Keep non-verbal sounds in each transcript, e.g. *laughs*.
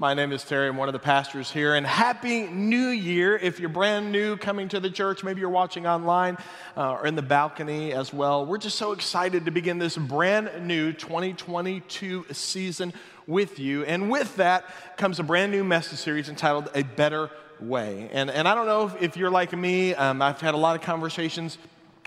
My name is Terry. I'm one of the pastors here. And Happy New Year. If you're brand new coming to the church, maybe you're watching online uh, or in the balcony as well. We're just so excited to begin this brand new 2022 season with you. And with that comes a brand new message series entitled A Better Way. And, and I don't know if, if you're like me, um, I've had a lot of conversations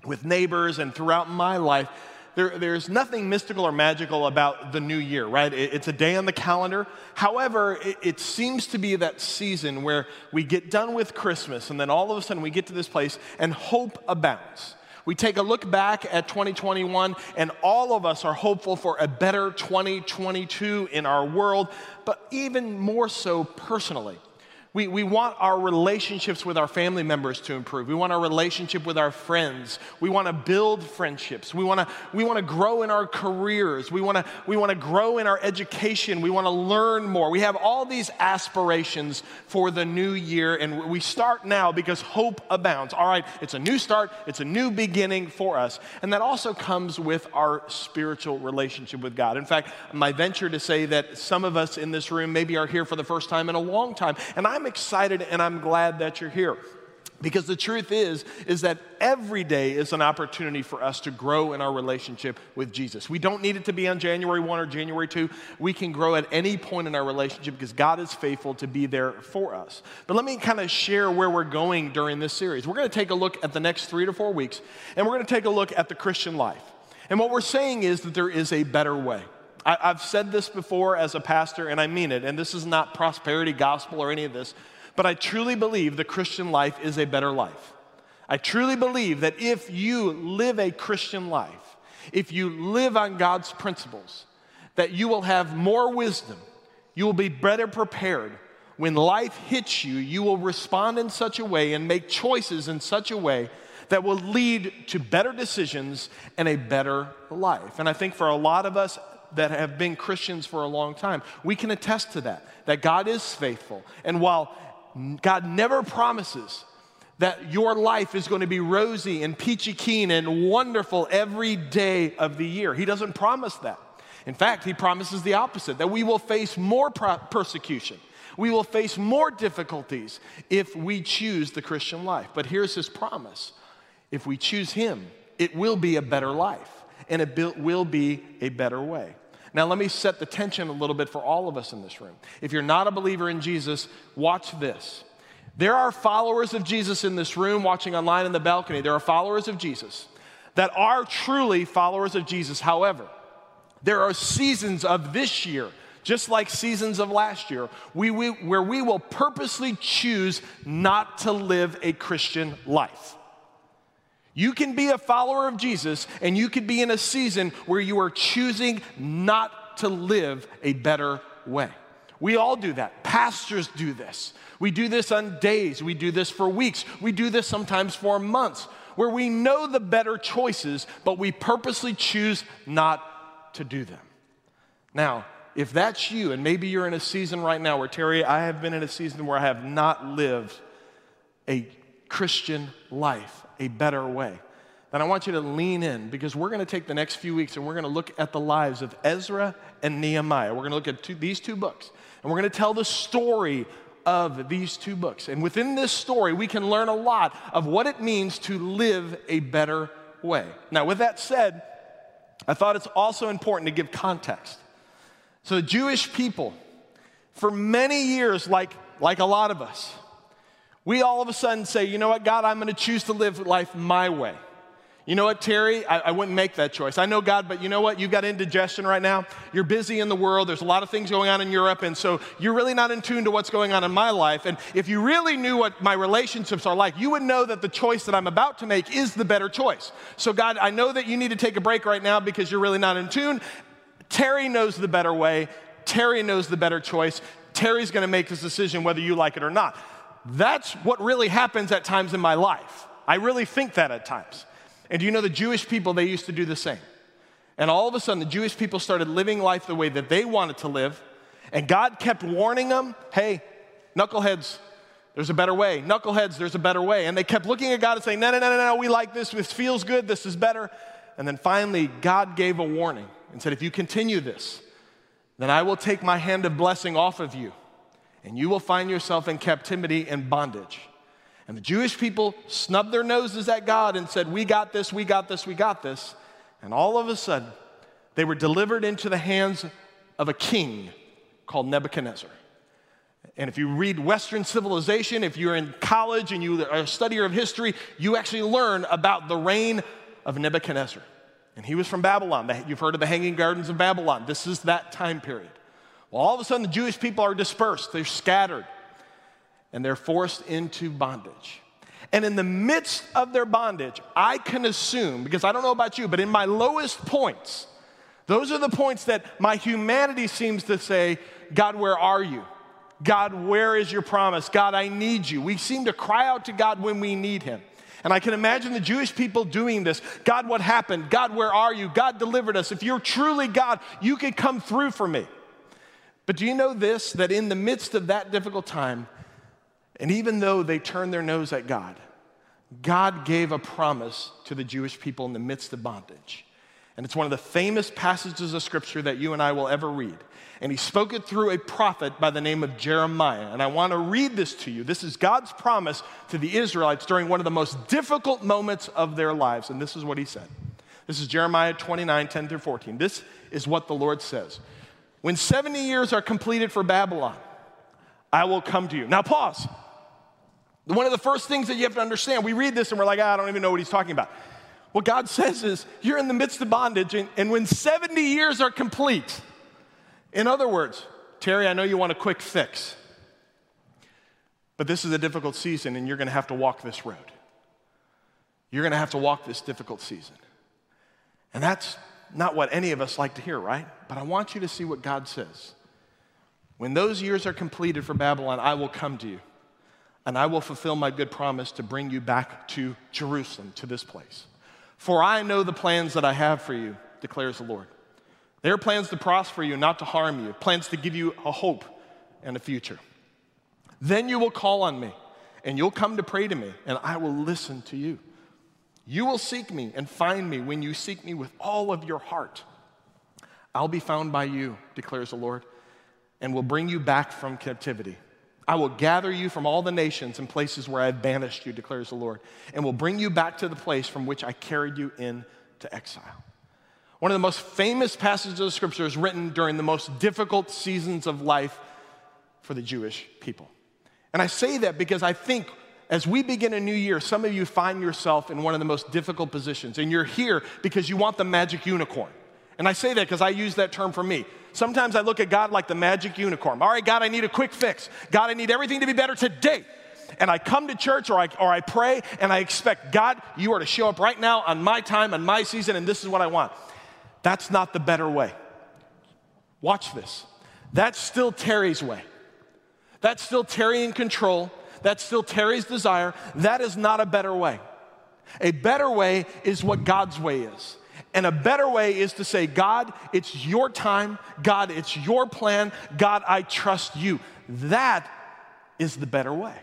with neighbors and throughout my life there, there's nothing mystical or magical about the new year, right? It, it's a day on the calendar. However, it, it seems to be that season where we get done with Christmas and then all of a sudden we get to this place and hope abounds. We take a look back at 2021, and all of us are hopeful for a better 2022 in our world, but even more so personally. We, we want our relationships with our family members to improve. We want our relationship with our friends. We want to build friendships. We want to, we want to grow in our careers. We want, to, we want to grow in our education. We want to learn more. We have all these aspirations for the new year, and we start now because hope abounds. All right, it's a new start, it's a new beginning for us. And that also comes with our spiritual relationship with God. In fact, my venture to say that some of us in this room maybe are here for the first time in a long time. And I'm I'm excited and I'm glad that you're here. Because the truth is, is that every day is an opportunity for us to grow in our relationship with Jesus. We don't need it to be on January 1 or January 2. We can grow at any point in our relationship because God is faithful to be there for us. But let me kind of share where we're going during this series. We're going to take a look at the next three to four weeks, and we're going to take a look at the Christian life. And what we're saying is that there is a better way. I, have said this before as a pastor, and I mean it, and this is not prosperity gospel or any of this, but I truly believe the Christian life is a better life. I truly believe that if you live a Christian life, if you live on God's principles, that you will have more wisdom, you will be better prepared. When life hits you, you will respond in such a way and make choices in such a way that will lead to better decisions and a better life. And I think for a lot of us that have been Christians for a long time, we can attest to that, that God is faithful. And while God never promises that your life is going to be rosy and peachy keen and wonderful every day of the year, He doesn't promise that. In fact, He promises the opposite that we will face more persecution. We will face more difficulties if we choose the Christian life. But here's His promise if we choose Him, it will be a better life and it will be a better way. Now, let me set the tension a little bit for all of us in this room. If you're not a believer in Jesus, watch this. There are followers of Jesus in this room, watching online in the balcony. There are followers of Jesus that are truly followers of Jesus. However, there are seasons of this year, just like seasons of last year, we, we, where we will purposely choose not to live a Christian life. You can be a follower of Jesus and you could be in a season where you are choosing not to live a better way. We all do that. Pastors do this. We do this on days, we do this for weeks, we do this sometimes for months, where we know the better choices, but we purposely choose not to do them. Now, if that's you, and maybe you're in a season right now where, Terry, I have been in a season where I have not lived a Christian life a better way, then I want you to lean in because we're going to take the next few weeks and we're going to look at the lives of Ezra and Nehemiah. We're going to look at two, these two books and we're going to tell the story of these two books. And within this story, we can learn a lot of what it means to live a better way. Now, with that said, I thought it's also important to give context. So, the Jewish people, for many years, like, like a lot of us, we all of a sudden say, you know what, God, I'm going to choose to live life my way. You know what, Terry? I, I, wouldn't make that choice. I know God, but you know what? You've got indigestion right now. You're busy in the world. There's a lot of things going on in Europe, and so you're really not in tune to what's going on in my life. And if you really knew what my relationships are like, you would know that the choice that I'm about to make is the better choice. So, God, I know that you need to take a break right now because you're really not in tune. Terry knows the better way. Terry knows the better choice. Terry's going to make this decision whether you like it or not. That's what really happens at times in my life. I really think that at times. And do you know the Jewish people, they used to do the same. And all of a sudden, the Jewish people started living life the way that they wanted to live. And God kept warning them hey, knuckleheads, there's a better way. Knuckleheads, there's a better way. And they kept looking at God and saying, no, no, no, no, no, we like this. This feels good. This is better. And then finally, God gave a warning and said, if you continue this, then I will take my hand of blessing off of you, and you will find yourself in captivity and bondage. And the Jewish people snubbed their noses at God and said, We got this, we got this, we got this. And all of a sudden, they were delivered into the hands of a king called Nebuchadnezzar. And if you read Western civilization, if you're in college and you are a studier of history, you actually learn about the reign of Nebuchadnezzar. And he was from Babylon. You've heard of the Hanging Gardens of Babylon. This is that time period. Well, all of a sudden, the Jewish people are dispersed, they're scattered, and they're forced into bondage. And in the midst of their bondage, I can assume, because I don't know about you, but in my lowest points, those are the points that my humanity seems to say, God, where are you? God, where is your promise? God, I need you. We seem to cry out to God when we need him. And I can imagine the Jewish people doing this. God, what happened? God, where are you? God delivered us. If you're truly God, you could come through for me. But do you know this? That in the midst of that difficult time, and even though they turned their nose at God, God gave a promise to the Jewish people in the midst of bondage. And it's one of the famous passages of scripture that you and I will ever read. And he spoke it through a prophet by the name of Jeremiah. And I want to read this to you. This is God's promise to the Israelites during one of the most difficult moments of their lives. And this is what he said. This is Jeremiah 29, 10 through 14. This is what the Lord says. When 70 years are completed for Babylon, I will come to you. Now, pause. One of the first things that you have to understand, we read this and we're like, ah, I don't even know what he's talking about. What God says is, you're in the midst of bondage, and, and when 70 years are complete, in other words, Terry, I know you want a quick fix, but this is a difficult season, and you're to have to walk this road. You're to have to walk this difficult season. And that's not what any of us like to hear, right? But I want you to see what God says. When those years are completed for Babylon, I will come to you, and I will fulfill my good promise to bring you back to Jerusalem, to this place. For I know the plans that I have for you, declares the Lord. They are plans to prosper you, not to harm you, plans to give you a hope and a future. Then you will call on me, and you'll come to pray to me, and I will listen to you. You will seek me and find me when you seek me with all of your heart. I'll be found by you, declares the Lord, and will bring you back from captivity. I will gather you from all the nations and places where I've banished you, declares the Lord, and will bring you back to the place from which I carried you into exile. One of the most famous passages of Scripture is written during the most difficult seasons of life for the Jewish people. And I say that because I think as we begin a new year, some of you find yourself in one of the most difficult positions, and you're here because you want the magic unicorn. And I say that because I use that term for me. Sometimes I look at God like the magic unicorn. All right, God, I need a quick fix. God, I need everything to be better today. And I come to church or I, or I pray and I expect, God, you are to show up right now on my time, on my season, and this is what I want. That's not the better way. Watch this. That's still Terry's way. That's still Terry in control. That's still Terry's desire. That is not a better way. A better way is what God's way is. And a better way is to say, God, it's your time. God, it's your plan. God, I trust you. That is the better way.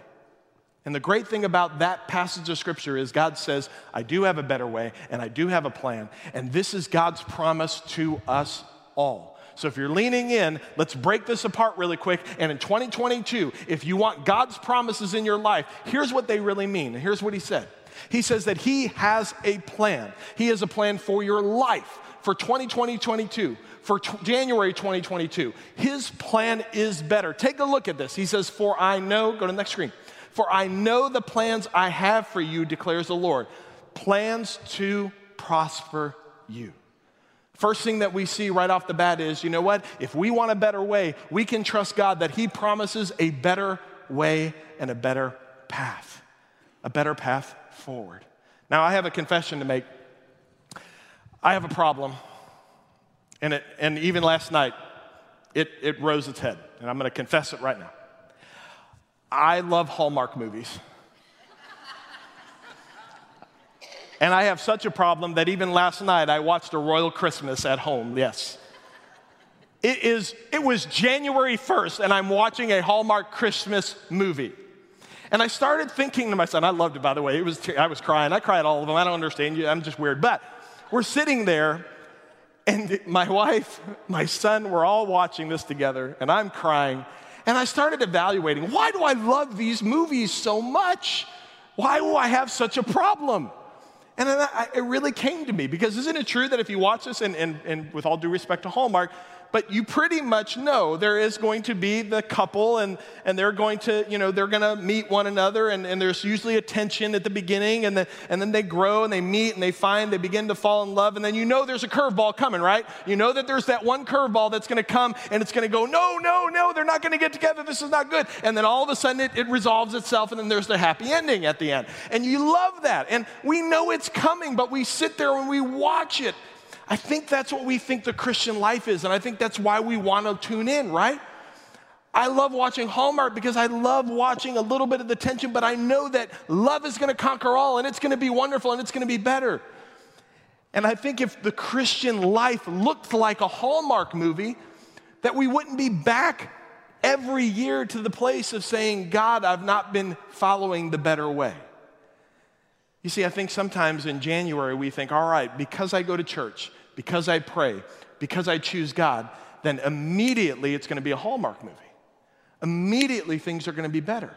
And the great thing about that passage of scripture is God says, I do have a better way and I do have a plan. And this is God's promise to us all. So if you're leaning in, let's break this apart really quick. And in 2022, if you want God's promises in your life, here's what they really mean. And here's what he said He says that he has a plan, he has a plan for your life for 2020, 2022. for t- January 2022. His plan is better. Take a look at this. He says, For I know, go to the next screen. For I know the plans I have for you, declares the Lord plans to prosper you. First thing that we see right off the bat is you know what? If we want a better way, we can trust God that He promises a better way and a better path, a better path forward. Now, I have a confession to make. I have a problem, and, it, and even last night, it, it rose its head, and I'm going to confess it right now. I love Hallmark movies. *laughs* And I have such a problem that even last night I watched a Royal Christmas at home. Yes. It is it was January 1st and I'm watching a Hallmark Christmas movie. And I started thinking to myself, I loved it by the way. It was I was crying. I cried all of them. I don't understand you. I'm just weird. But we're sitting there and my wife, my son, we're all watching this together and I'm crying. And I started evaluating, why do I love these movies so much? Why do I have such a problem? And I, it really came to me because isn't it true that if you watch this, and, and, and with all due respect to Hallmark, but you pretty much know there is going to be the couple and, and they're going to, you know, they're going to meet one another and, and there's usually a tension at the beginning and, the, and then they grow and they meet and they find, they begin to fall in love and then you know there's a curveball coming, right? You know that there's that one curveball that's going to come and it's going to go, no, no, no, they're not going to get together. This is not good. And then all of a sudden it, it resolves itself and then there's the happy ending at the end. And you love that. And we know it's coming, but we sit there and we watch it I think that's what we think the Christian life is, and I think that's why we want to tune in, right? I love watching Hallmark because I love watching a little bit of the tension, but I know that love is going to conquer all and it's going to be wonderful and it's going to be better. And I think if the Christian life looked like a Hallmark movie, that we wouldn't be back every year to the place of saying, God, I've not been following the better way. You see, I think sometimes in January we think, all right, because I go to church, because I pray, because I choose God, then immediately it's going to be a Hallmark movie. Immediately things are going to be better.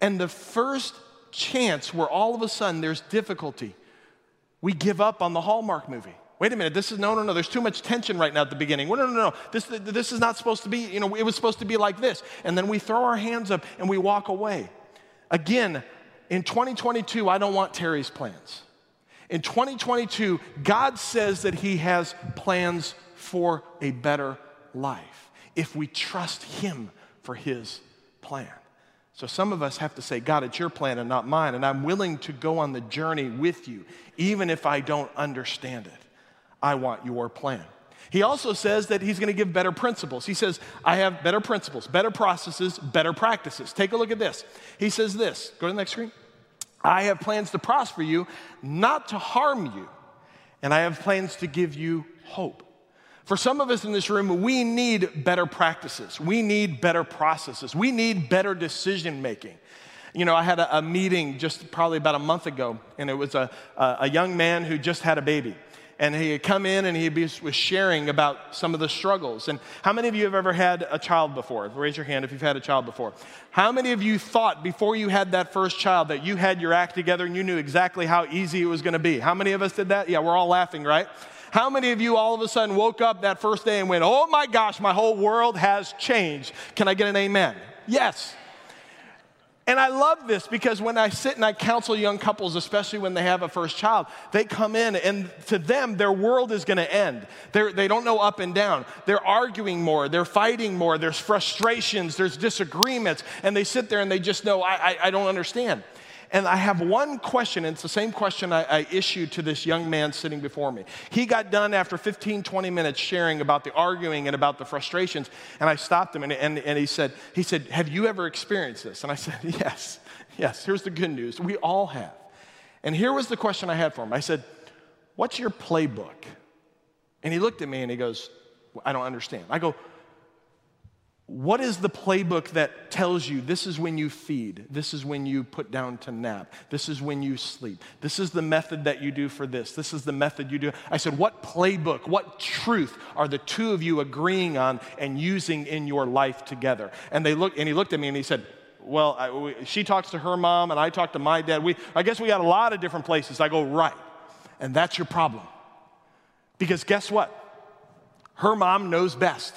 And the first chance where all of a sudden there's difficulty, we give up on the Hallmark movie. Wait a minute, this is no, no, no, there's too much tension right now at the beginning. No, no, no, no, this, this is not supposed to be, you know, it was supposed to be like this. And then we throw our hands up and we walk away. Again, in 2022, I don't want Terry's plans. In 2022, God says that He has plans for a better life if we trust Him for His plan. So some of us have to say, God, it's your plan and not mine, and I'm willing to go on the journey with you, even if I don't understand it. I want your plan. He also says that he's going to give better principles. He says, I have better principles, better processes, better practices. Take a look at this. He says this. Go to the next screen. I have plans to prosper you, not to harm you, and I have plans to give you hope. For some of us in this room, we need better practices. We need better processes. We need better decision making. You know, I had a, a meeting just probably about a month ago, and it was a, a, a young man who just had a baby and he had come in and he was sharing about some of the struggles. And how many of you have ever had a child before? Raise your hand if you've had a child before. How many of you thought before you had that first child that you had your act together and you knew exactly how easy it was going to be? How many of us did that? Yeah, we're all laughing, right? How many of you all of a sudden woke up that first day and went, oh my gosh, my whole world has changed? Can I get an amen? Yes. And I love this because when I sit and I counsel young couples, especially when they have a first child, they come in and to them, their world is going to end. They're, they don't know up and down. They're arguing more, they're fighting more, there's frustrations, there's disagreements, and they sit there and they just know, I, I, I don't understand. And I have one question, and it's the same question I, I, issued to this young man sitting before me. He got done after 15, 20 minutes sharing about the arguing and about the frustrations, and I stopped him and, and, and he, said, he said, Have you ever experienced this? And I said, *laughs* Yes, yes. Here's the good news. We all have. And here was the question I had for him I said, What's your playbook? And he looked at me and he goes, I don't understand. I go, what is the playbook that tells you this is when you feed, this is when you put down to nap, this is when you sleep, this is the method that you do for this, this is the method you do? I said, What playbook, what truth are the two of you agreeing on and using in your life together? And, they look, and he looked at me and he said, Well, I, we, she talks to her mom and I talk to my dad. We, I guess we got a lot of different places. I go, Right. And that's your problem. Because guess what? Her mom knows best.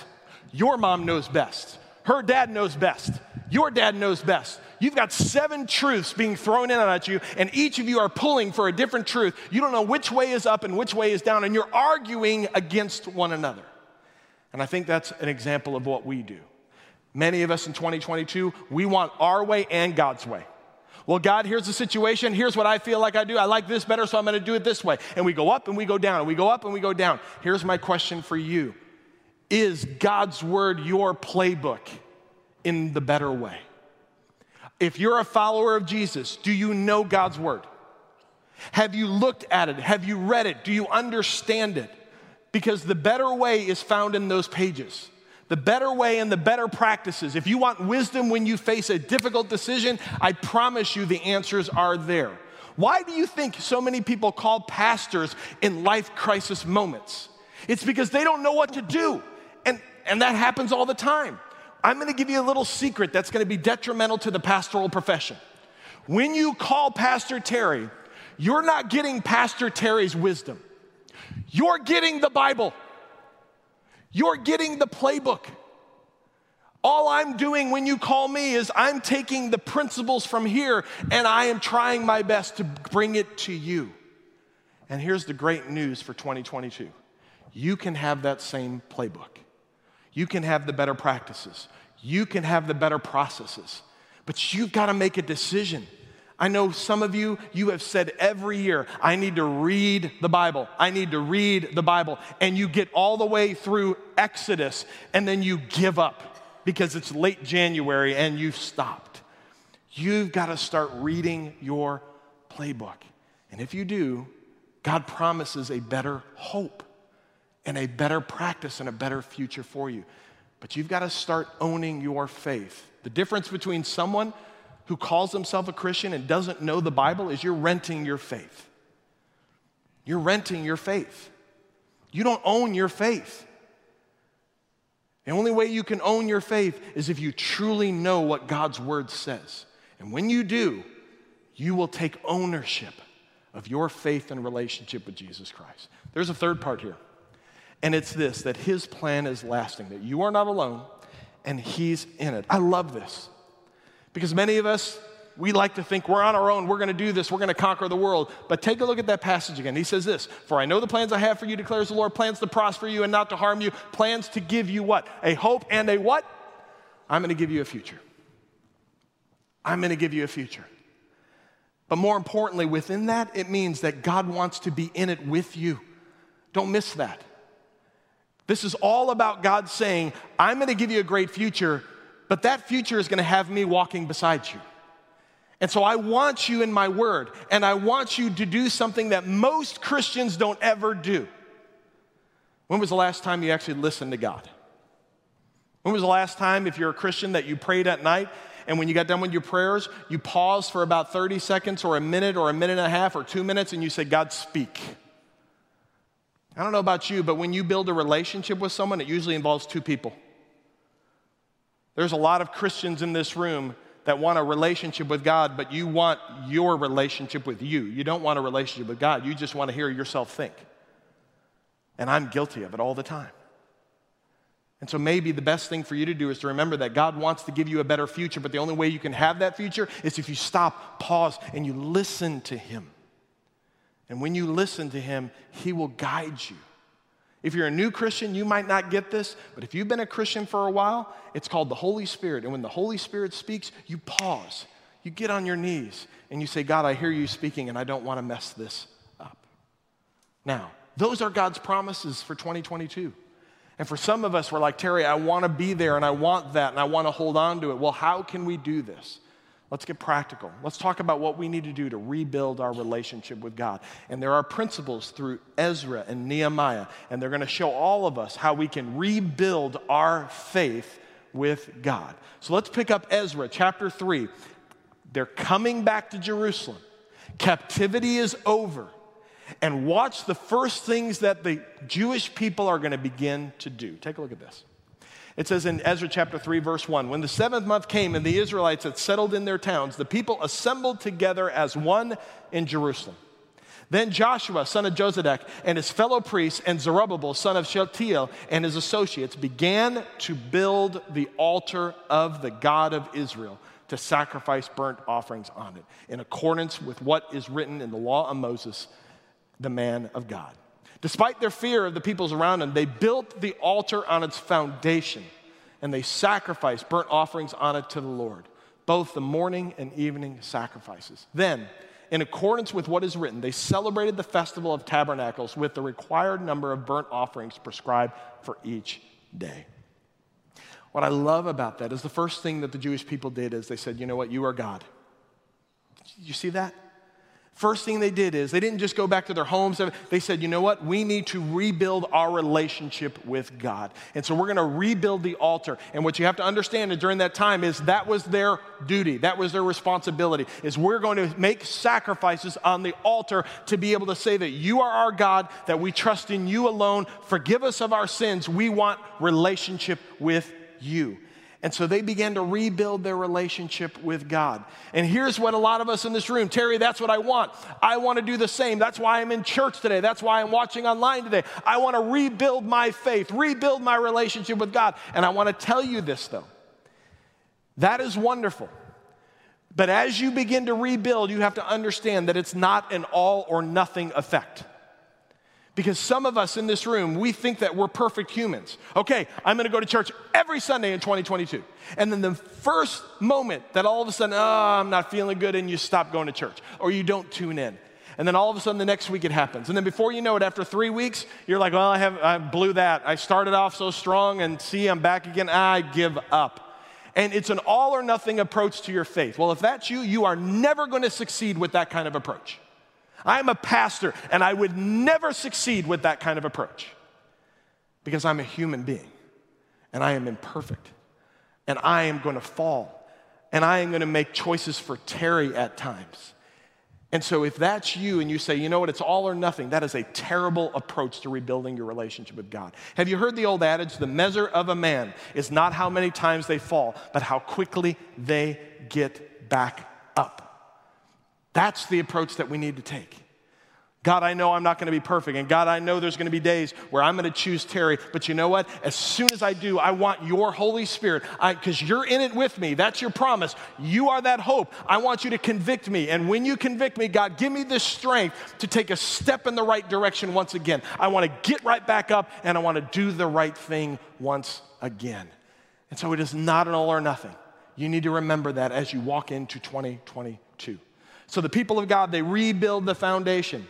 Your mom knows best. Her dad knows best. Your dad knows best. You've got seven truths being thrown in at you, and each of you are pulling for a different truth. You don't know which way is up and which way is down, and you're arguing against one another. And I think that's an example of what we do. Many of us in 2022, we want our way and God's way. Well, God, here's the situation. Here's what I feel like I do. I like this better, so I'm going to do it this way. And we go up and we go down, and we go up and we go down. Here's my question for you is God's word your playbook in the better way? If you're a follower of Jesus, do you know God's word? Have you looked at it? Have you read it? Do you understand it? Because the better way is found in those pages. The better way and the better practices. If you want wisdom when you face a difficult decision, I promise you the answers are there. Why do you think so many people call pastors in life crisis moments? It's because they don't know what to do. And, and that happens all the time. I'm gonna give you a little secret that's gonna be detrimental to the pastoral profession. When you call Pastor Terry, you're not getting Pastor Terry's wisdom, you're getting the Bible, you're getting the playbook. All I'm doing when you call me is I'm taking the principles from here and I am trying my best to bring it to you. And here's the great news for 2022 you can have that same playbook. You can have the better practices. You can have the better processes. But you've got to make a decision. I know some of you, you have said every year, I need to read the Bible. I need to read the Bible. And you get all the way through Exodus and then you give up because it's late January and you've stopped. You've got to start reading your playbook. And if you do, God promises a better hope and a better practice and a better future for you. But you've got to start owning your faith. The difference between someone who calls himself a Christian and doesn't know the Bible is you're renting your faith. You're renting your faith. You don't own your faith. The only way you can own your faith is if you truly know what God's word says. And when you do, you will take ownership of your faith and relationship with Jesus Christ. There's a third part here, and it's this that his plan is lasting, that you are not alone and he's in it. I love this because many of us we like to think we're on our own, we're to do this, we're to conquer the world. But take a look at that passage again. He says this For I know the plans I have for you, declares the Lord plans to prosper you and not to harm you, plans to give you what? A hope and a what? I'm to give you a future. I'm to give you a future. But more importantly, within that, it means that God wants to be in it with you. Don't miss that. This is all about God saying, I'm going to give you a great future, but that future is going to have me walking beside you. And so I want you in my word, and I want you to do something that most Christians don't ever do. When was the last time you actually listened to God? When was the last time, if you're a Christian, that you prayed at night and when you got done with your prayers, you paused for about 30 seconds or a minute or a minute and a half or two minutes and you said, God, speak? I don't know about you, but when you build a relationship with someone, it usually involves two people. There's a lot of Christians in this room that want a relationship with God, but you want your relationship with you. You don't want a relationship with God. You just want to hear yourself think. And I'm guilty of it all the time. And so maybe the best thing for you to do is to remember that God wants to give you a better future, but the only way you can have that future is if you stop, pause, and you listen to Him. And when you listen to Him, He will guide you. If you're a new Christian, you might not get this, but if you've been a Christian for a while, it's called the Holy Spirit. And when the Holy Spirit speaks, you pause, you get on your knees, and you say, God, I hear you speaking, and I don't want to mess this up. Now, those are God's promises for 2022. And for some of us, we're like, Terry, I want to be there, and I want that, and I want to hold on to it. Well, how can we do this? Let's get practical. Let's talk about what we need to do to rebuild our relationship with God. And there are principles through Ezra and Nehemiah, and they're going to show all of us how we can rebuild our faith with God. So let's pick up Ezra chapter 3. They're coming back to Jerusalem, captivity is over. And watch the first things that the Jewish people are going to begin to do. Take a look at this. It says in Ezra chapter 3, verse 1 When the seventh month came and the Israelites had settled in their towns, the people assembled together as one in Jerusalem. Then Joshua, son of Jozadak, and his fellow priests, and Zerubbabel, son of Shealtiel, and his associates began to build the altar of the God of Israel to sacrifice burnt offerings on it, in accordance with what is written in the law of Moses, the man of God. Despite their fear of the peoples around them, they built the altar on its foundation and they sacrificed burnt offerings on it to the Lord, both the morning and evening sacrifices. Then, in accordance with what is written, they celebrated the festival of tabernacles with the required number of burnt offerings prescribed for each day. What I love about that is the first thing that the Jewish people did is they said, you know what, you are God. You see that? First thing they did is they didn't just go back to their homes. They said, you know what? We need to rebuild our relationship with God. And so we're going to rebuild the altar. And what you have to understand during that time is that was their duty. That was their responsibility is we're going to make sacrifices on the altar to be able to say that you are our God, that we trust in you alone. Forgive us of our sins. We want relationship with you. And so they began to rebuild their relationship with God. And here's what a lot of us in this room, Terry, that's what I want. I want to do the same. That's why I'm in church today. That's why I'm watching online today. I want to rebuild my faith, rebuild my relationship with God. And I want to tell you this, though. That is wonderful. But as you begin to rebuild, you have to understand that it's not an all or nothing effect. Because some of us in this room, we think that we're perfect humans. Okay, I'm gonna go to church every Sunday in 2022. And then the first moment that all of a sudden, oh, I'm not feeling good, and you stop going to church or you don't tune in. And then all of a sudden, the next week it happens. And then before you know it, after three weeks, you're like, well, I, have, I blew that. I started off so strong, and see, I'm back again. I give up. And it's an all or nothing approach to your faith. Well, if that's you, you are never gonna succeed with that kind of approach. I'm a pastor, and I would never succeed with that kind of approach because I'm a human being and I am imperfect and I am going to fall and I am going to make choices for Terry at times. And so, if that's you and you say, you know what, it's all or nothing, that is a terrible approach to rebuilding your relationship with God. Have you heard the old adage, the measure of a man is not how many times they fall, but how quickly they get back up? That's the approach that we need to take. God, I know I'm not going to be perfect. And God, I know there's going to be days where I'm going to choose Terry. But you know what? As soon as I do, I want your Holy Spirit, because you're in it with me. That's your promise. You are that hope. I want you to convict me. And when you convict me, God, give me the strength to take a step in the right direction once again. I want to get right back up and I want to do the right thing once again. And so it is not an all or nothing. You need to remember that as you walk into 2022. So the people of God, they rebuild the foundation.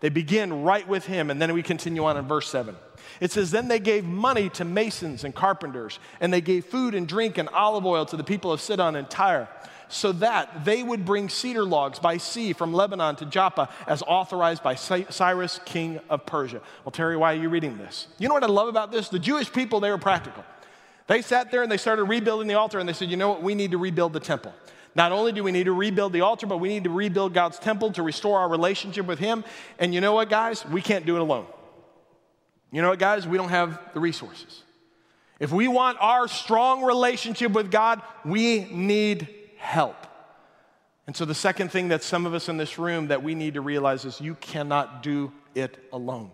They begin right with him, and then we continue on in verse 7. It says, Then they gave money to masons and carpenters, and they gave food and drink and olive oil to the people of Sidon and Tyre, so that they would bring cedar logs by sea from Lebanon to Joppa, as authorized by Cyrus, king of Persia. Well, Terry, why are you reading this? You know what I love about this? The Jewish people, they were practical. They sat there and they started rebuilding the altar, and they said, You know what? We need to rebuild the temple. Not only do we need to rebuild the altar, but we need to rebuild God's temple to restore our relationship with Him. And you know what, guys? We can't do it alone. You know what, guys? We don't have the resources. If we want our strong relationship with God, we need help. And so, the second thing that some of us in this room that we need to realize is you cannot do it alone.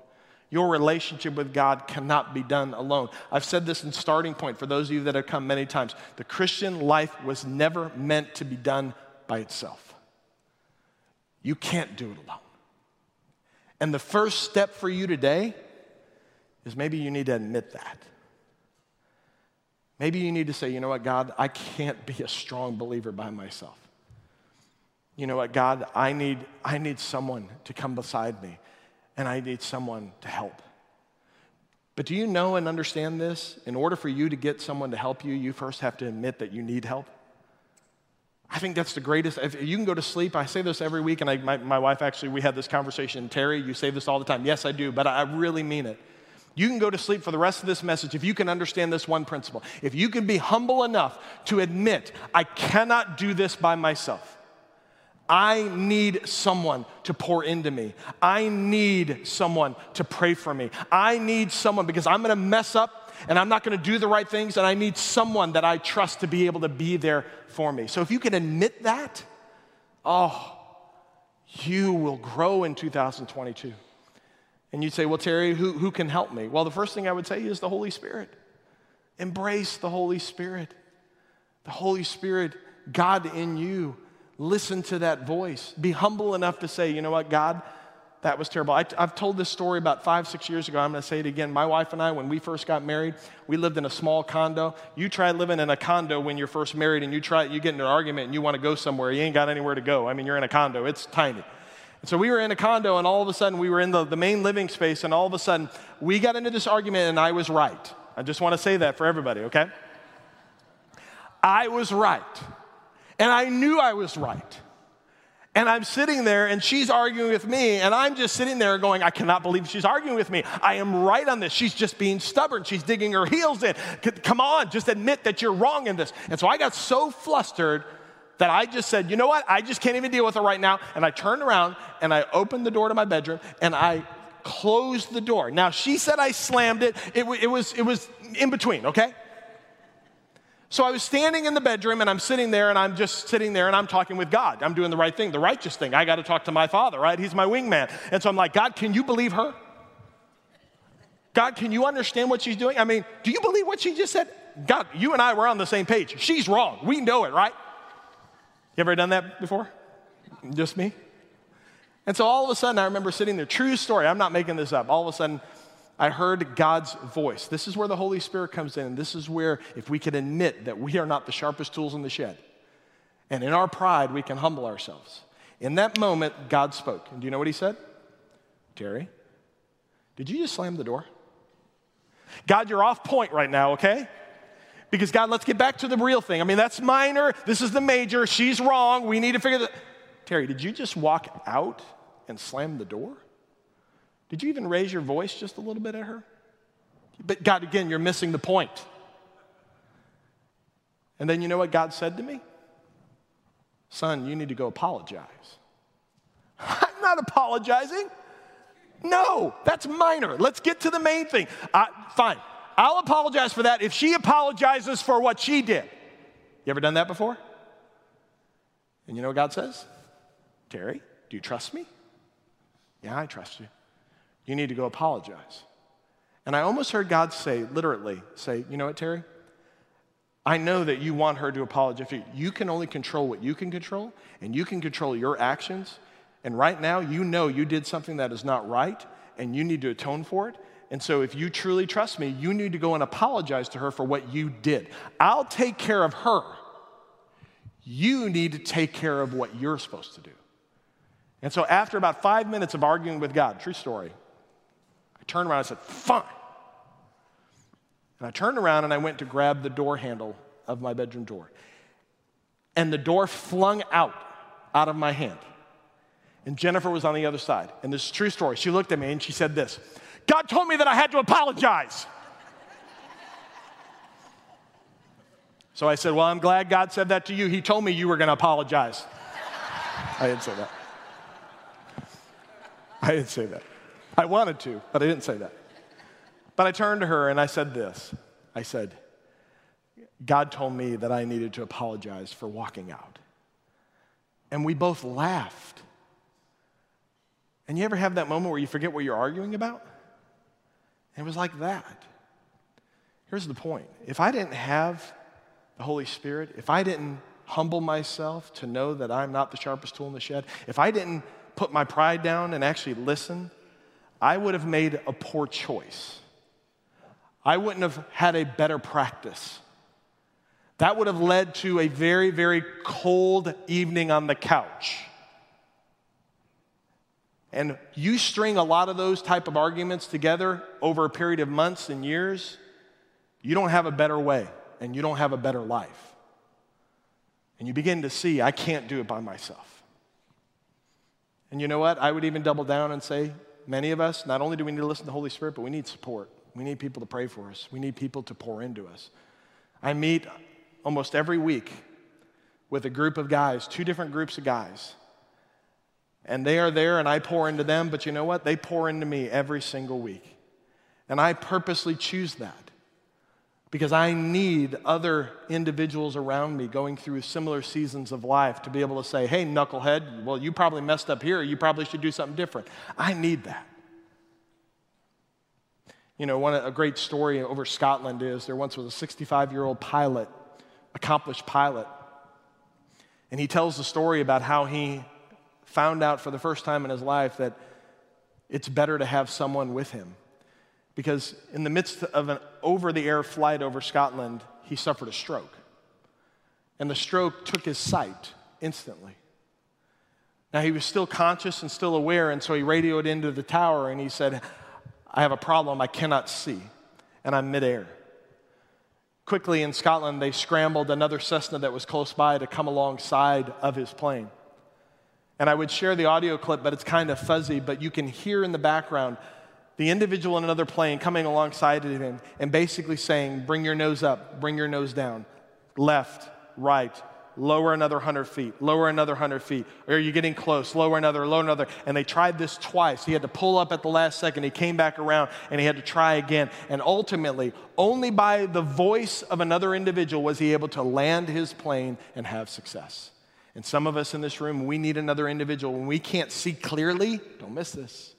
Your relationship with God cannot be done alone. I've said this in starting point for those of you that have come many times. The Christian life was never meant to be done by itself. You can't do it alone. And the first step for you today is maybe you need to admit that. Maybe you need to say, you know what, God, I can't be a strong believer by myself. You know what, God, I need, I need someone to come beside me and I need someone to help. But do you know and understand this? In order for you to get someone to help you, you first have to admit that you need help. I think that's the greatest. If you can go to sleep, I say this every week, and I, my, my wife actually, we had this conversation. Terry, you say this all the time. Yes, I do, but I really mean it. You can go to sleep for the rest of this message if you can understand this one principle. If you can be humble enough to admit, I cannot do this by myself. I need someone to pour into me. I need someone to pray for me. I need someone because I'm gonna mess up and I'm not gonna do the right things, and I need someone that I trust to be able to be there for me. So if you can admit that, oh, you will grow in 2022. And you'd say, Well, Terry, who, who can help me? Well, the first thing I would say is the Holy Spirit. Embrace the Holy Spirit. The Holy Spirit, God in you Listen to that voice. Be humble enough to say, you know what, God, that was terrible. I, have told this story about five, six years ago. I'm going to say it again. My wife and I, when we first got married, we lived in a small condo. You try living in a condo when you're first married and you try, you get into an argument and you want to go somewhere. You ain't got anywhere to go. I mean, you're in a condo. It's tiny. And so we were in a condo and all of a sudden we were in the, the main living space and all of a sudden we got into this argument and I was right. I just want to say that for everybody, okay? I was right. And I knew I was right. And I'm sitting there and she's arguing with me, and I'm just sitting there going, I cannot believe she's arguing with me. I am right on this. She's just being stubborn. She's digging her heels in. Come on, just admit that you're wrong in this. And so I got so flustered that I just said, you know what? I just can't even deal with her right now. And I turned around and I opened the door to my bedroom and I closed the door. Now, she said I slammed it. It, it, was, it was in between, okay? So I was standing in the bedroom and I'm sitting there and I'm just sitting there and I'm talking with God. I'm doing the right thing, the righteous thing. I got to talk to my father, right? He's my wingman. And so I'm like, God, can you believe her? God, can you understand what she's doing? I mean, do you believe what she just said? God, you and I were on the same page. She's wrong. We know it, right? You ever done that before? Just me? And so all of a sudden, I remember sitting there, true story, I'm not making this up. All of a sudden, I heard God's voice. This is where the Holy Spirit comes in. This is where, if we can admit that we are not the sharpest tools in the shed, and in our pride, we can humble ourselves. In that moment, God spoke. And do you know what he said? Terry, did you just slam the door? God, you're off point right now, okay? Because, God, let's get back to the real thing. I mean, that's minor. This is the major. She's wrong. We need to figure that. Terry, did you just walk out and slam the door? Did you even raise your voice just a little bit at her? But, God, again, you're missing the point. And then you know what God said to me? Son, you need to go apologize. *laughs* I'm not apologizing. No, that's minor. Let's get to the main thing. Uh, fine. I'll apologize for that if she apologizes for what she did. You ever done that before? And you know what God says? Terry, do you trust me? Yeah, I trust you. You need to go apologize. And I almost heard God say, literally, say, you know what, Terry? I know that you want her to apologize. You can only control what you can control, and you can control your actions. And right now, you know you did something that is not right, and you need to atone for it. And so, if you truly trust me, you need to go and apologize to her for what you did. I'll take care of her. You need to take care of what you're supposed to do. And so, after about five minutes of arguing with God, true story, turned around and said, Fine. And I turned around and I went to grab the door handle of my bedroom door. And the door flung out out of my hand. And Jennifer was on the other side. And this is true story. She looked at me and she said this God told me that I had to apologize. So I said, Well, I'm glad God said that to you. He told me you were going to apologize. I didn't say that. I didn't say that. I wanted to, but I didn't say that. But I turned to her and I said this I said, God told me that I needed to apologize for walking out. And we both laughed. And you ever have that moment where you forget what you're arguing about? It was like that. Here's the point if I didn't have the Holy Spirit, if I didn't humble myself to know that I'm not the sharpest tool in the shed, if I didn't put my pride down and actually listen, I would have made a poor choice. I wouldn't have had a better practice. That would have led to a very, very cold evening on the couch. And you string a lot of those type of arguments together over a period of months and years, you don't have a better way and you don't have a better life. And you begin to see, I can't do it by myself. And you know what? I would even double down and say, many of us, not only do we need to listen to the Holy Spirit, but we need support. We need people to pray for us. We need people to pour into us. I meet almost every week with a group of guys, two different groups of guys and they are there and I pour into them, but you know what? They pour into me every single week. And I purposely choose that because I need other individuals around me going through similar seasons of life to be able to say, hey, knucklehead, well, you probably messed up here. You probably should do something different. I need that. You know, one, a great story over Scotland is there once was a 65 year old pilot, accomplished pilot, and he tells the story about how he found out for the first time in his life that it's better to have someone with him. Because in the midst of an over the air flight over Scotland, he suffered a stroke. And the stroke took his sight instantly. Now, he was still conscious and still aware, and so he radioed into the tower and he said, I have a problem, I cannot see, and I'm midair. Quickly in Scotland, they scrambled another Cessna that was close by to come alongside of his plane. And I would share the audio clip, but it's kind of fuzzy, but you can hear in the background the individual in another plane coming alongside of him and basically saying, Bring your nose up, bring your nose down, left, right, lower another 100 feet, lower another 100 feet. Or are you getting close? Lower another, lower another. And they tried this twice. He had to pull up at the last second. He came back around and he had to try again. And ultimately, only by the voice of another individual was he able to land his plane and have success. And some of us in this room, we need another individual. When we can't see clearly, don't miss this.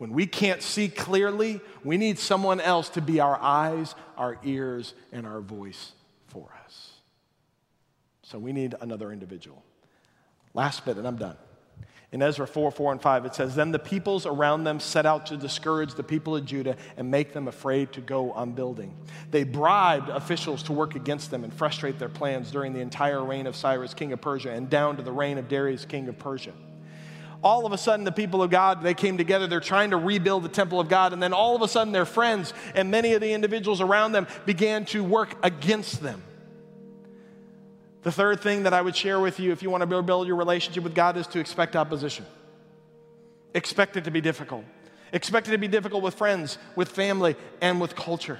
When we can't see clearly, we need someone else to be our eyes, our ears, and our voice for us. So we need another individual. Last bit, and I'm done. In Ezra 4 4 and 5, it says, Then the peoples around them set out to discourage the people of Judah and make them afraid to go on building. They bribed officials to work against them and frustrate their plans during the entire reign of Cyrus, king of Persia, and down to the reign of Darius, king of Persia. All of a sudden, the people of God, they came together. They're trying to rebuild the temple of God. And then all of a sudden, their friends and many of the individuals around them began to work against them. The third thing that I would share with you if you want to build your relationship with God is to expect opposition. Expect it to be difficult. Expect it to be difficult with friends, with family, and with culture.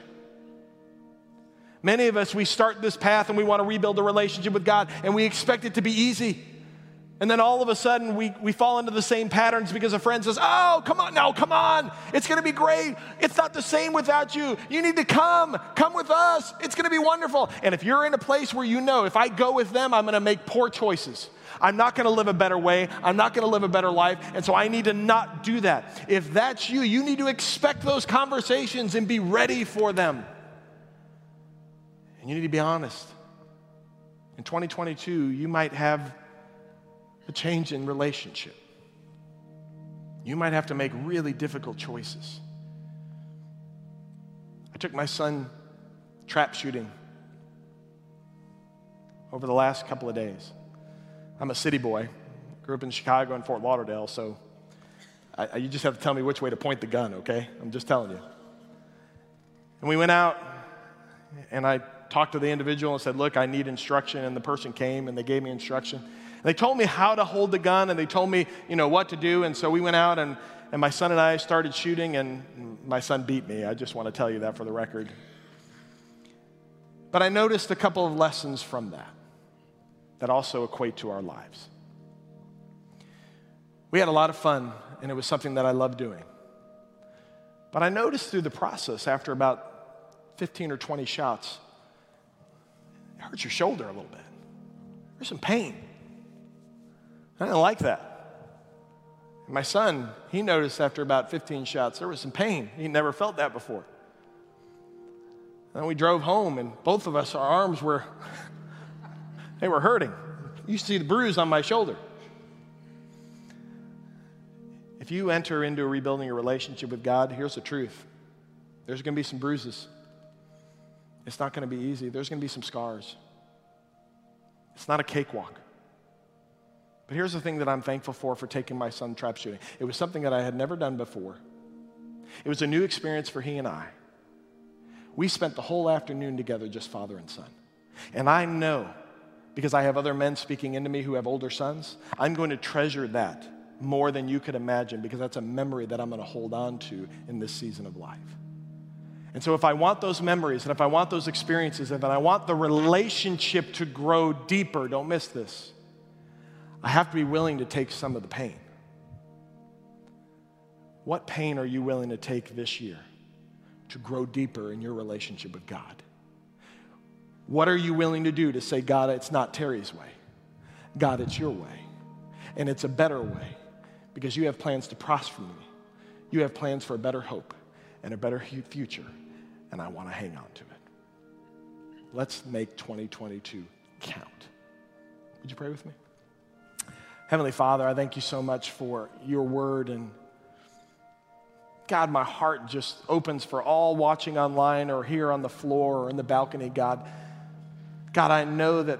Many of us, we start this path and we want to rebuild a relationship with God, and we expect it to be easy. And then all of a sudden, we, we fall into the same patterns because a friend says, Oh, come on, no, come on. It's going to be great. It's not the same without you. You need to come. Come with us. It's going to be wonderful. And if you're in a place where you know, if I go with them, I'm going to make poor choices. I'm not going to live a better way. I'm not going to live a better life. And so I need to not do that. If that's you, you need to expect those conversations and be ready for them. And you need to be honest. In 2022, you might have a change in relationship. You might have to make really difficult choices. I took my son trap shooting over the last couple of days. I'm a city boy, grew up in Chicago and Fort Lauderdale, so I, I, you just have to tell me which way to point the gun, okay? I'm just telling you. And we went out, and I talked to the individual and said, Look, I need instruction. And the person came and they gave me instruction. They told me how to hold the gun and they told me, you know, what to do. And so we went out and, and my son and I started shooting and my son beat me. I just want to tell you that for the record. But I noticed a couple of lessons from that that also equate to our lives. We had a lot of fun and it was something that I loved doing. But I noticed through the process, after about 15 or 20 shots, it hurts your shoulder a little bit. There's some pain. I didn't like that. My son, he noticed after about 15 shots, there was some pain. He never felt that before. And we drove home, and both of us, our arms were, *laughs* they were hurting. You see the bruise on my shoulder. If you enter into rebuilding a relationship with God, here's the truth there's going to be some bruises. It's not going to be easy. There's going to be some scars. It's not a cakewalk. But here's the thing that I'm thankful for for taking my son trap shooting. It was something that I had never done before. It was a new experience for he and I. We spent the whole afternoon together, just father and son. And I know, because I have other men speaking into me who have older sons, I'm going to treasure that more than you could imagine because that's a memory that I'm going to hold on to in this season of life. And so, if I want those memories and if I want those experiences and I want the relationship to grow deeper, don't miss this. I have to be willing to take some of the pain. What pain are you willing to take this year to grow deeper in your relationship with God? What are you willing to do to say, God, it's not Terry's way? God, it's your way. And it's a better way because you have plans to prosper me. You have plans for a better hope and a better future, and I want to hang on to it. Let's make 2022 count. Would you pray with me? Heavenly Father, I thank you so much for your word. And God, my heart just opens for all watching online or here on the floor or in the balcony, God. God, I know that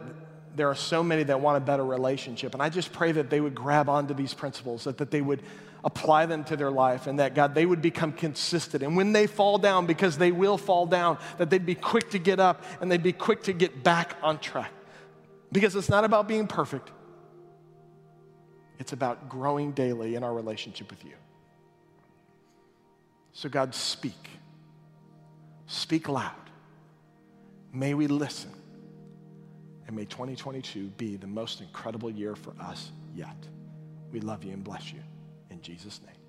there are so many that want a better relationship. And I just pray that they would grab onto these principles, that, that they would apply them to their life, and that, God, they would become consistent. And when they fall down, because they will fall down, that they'd be quick to get up and they'd be quick to get back on track. Because it's not about being perfect, It's about growing daily in our relationship with you. So, God, speak. Speak loud. May we listen. And may 2022 be the most incredible year for us yet. We love you and bless you. In Jesus' name.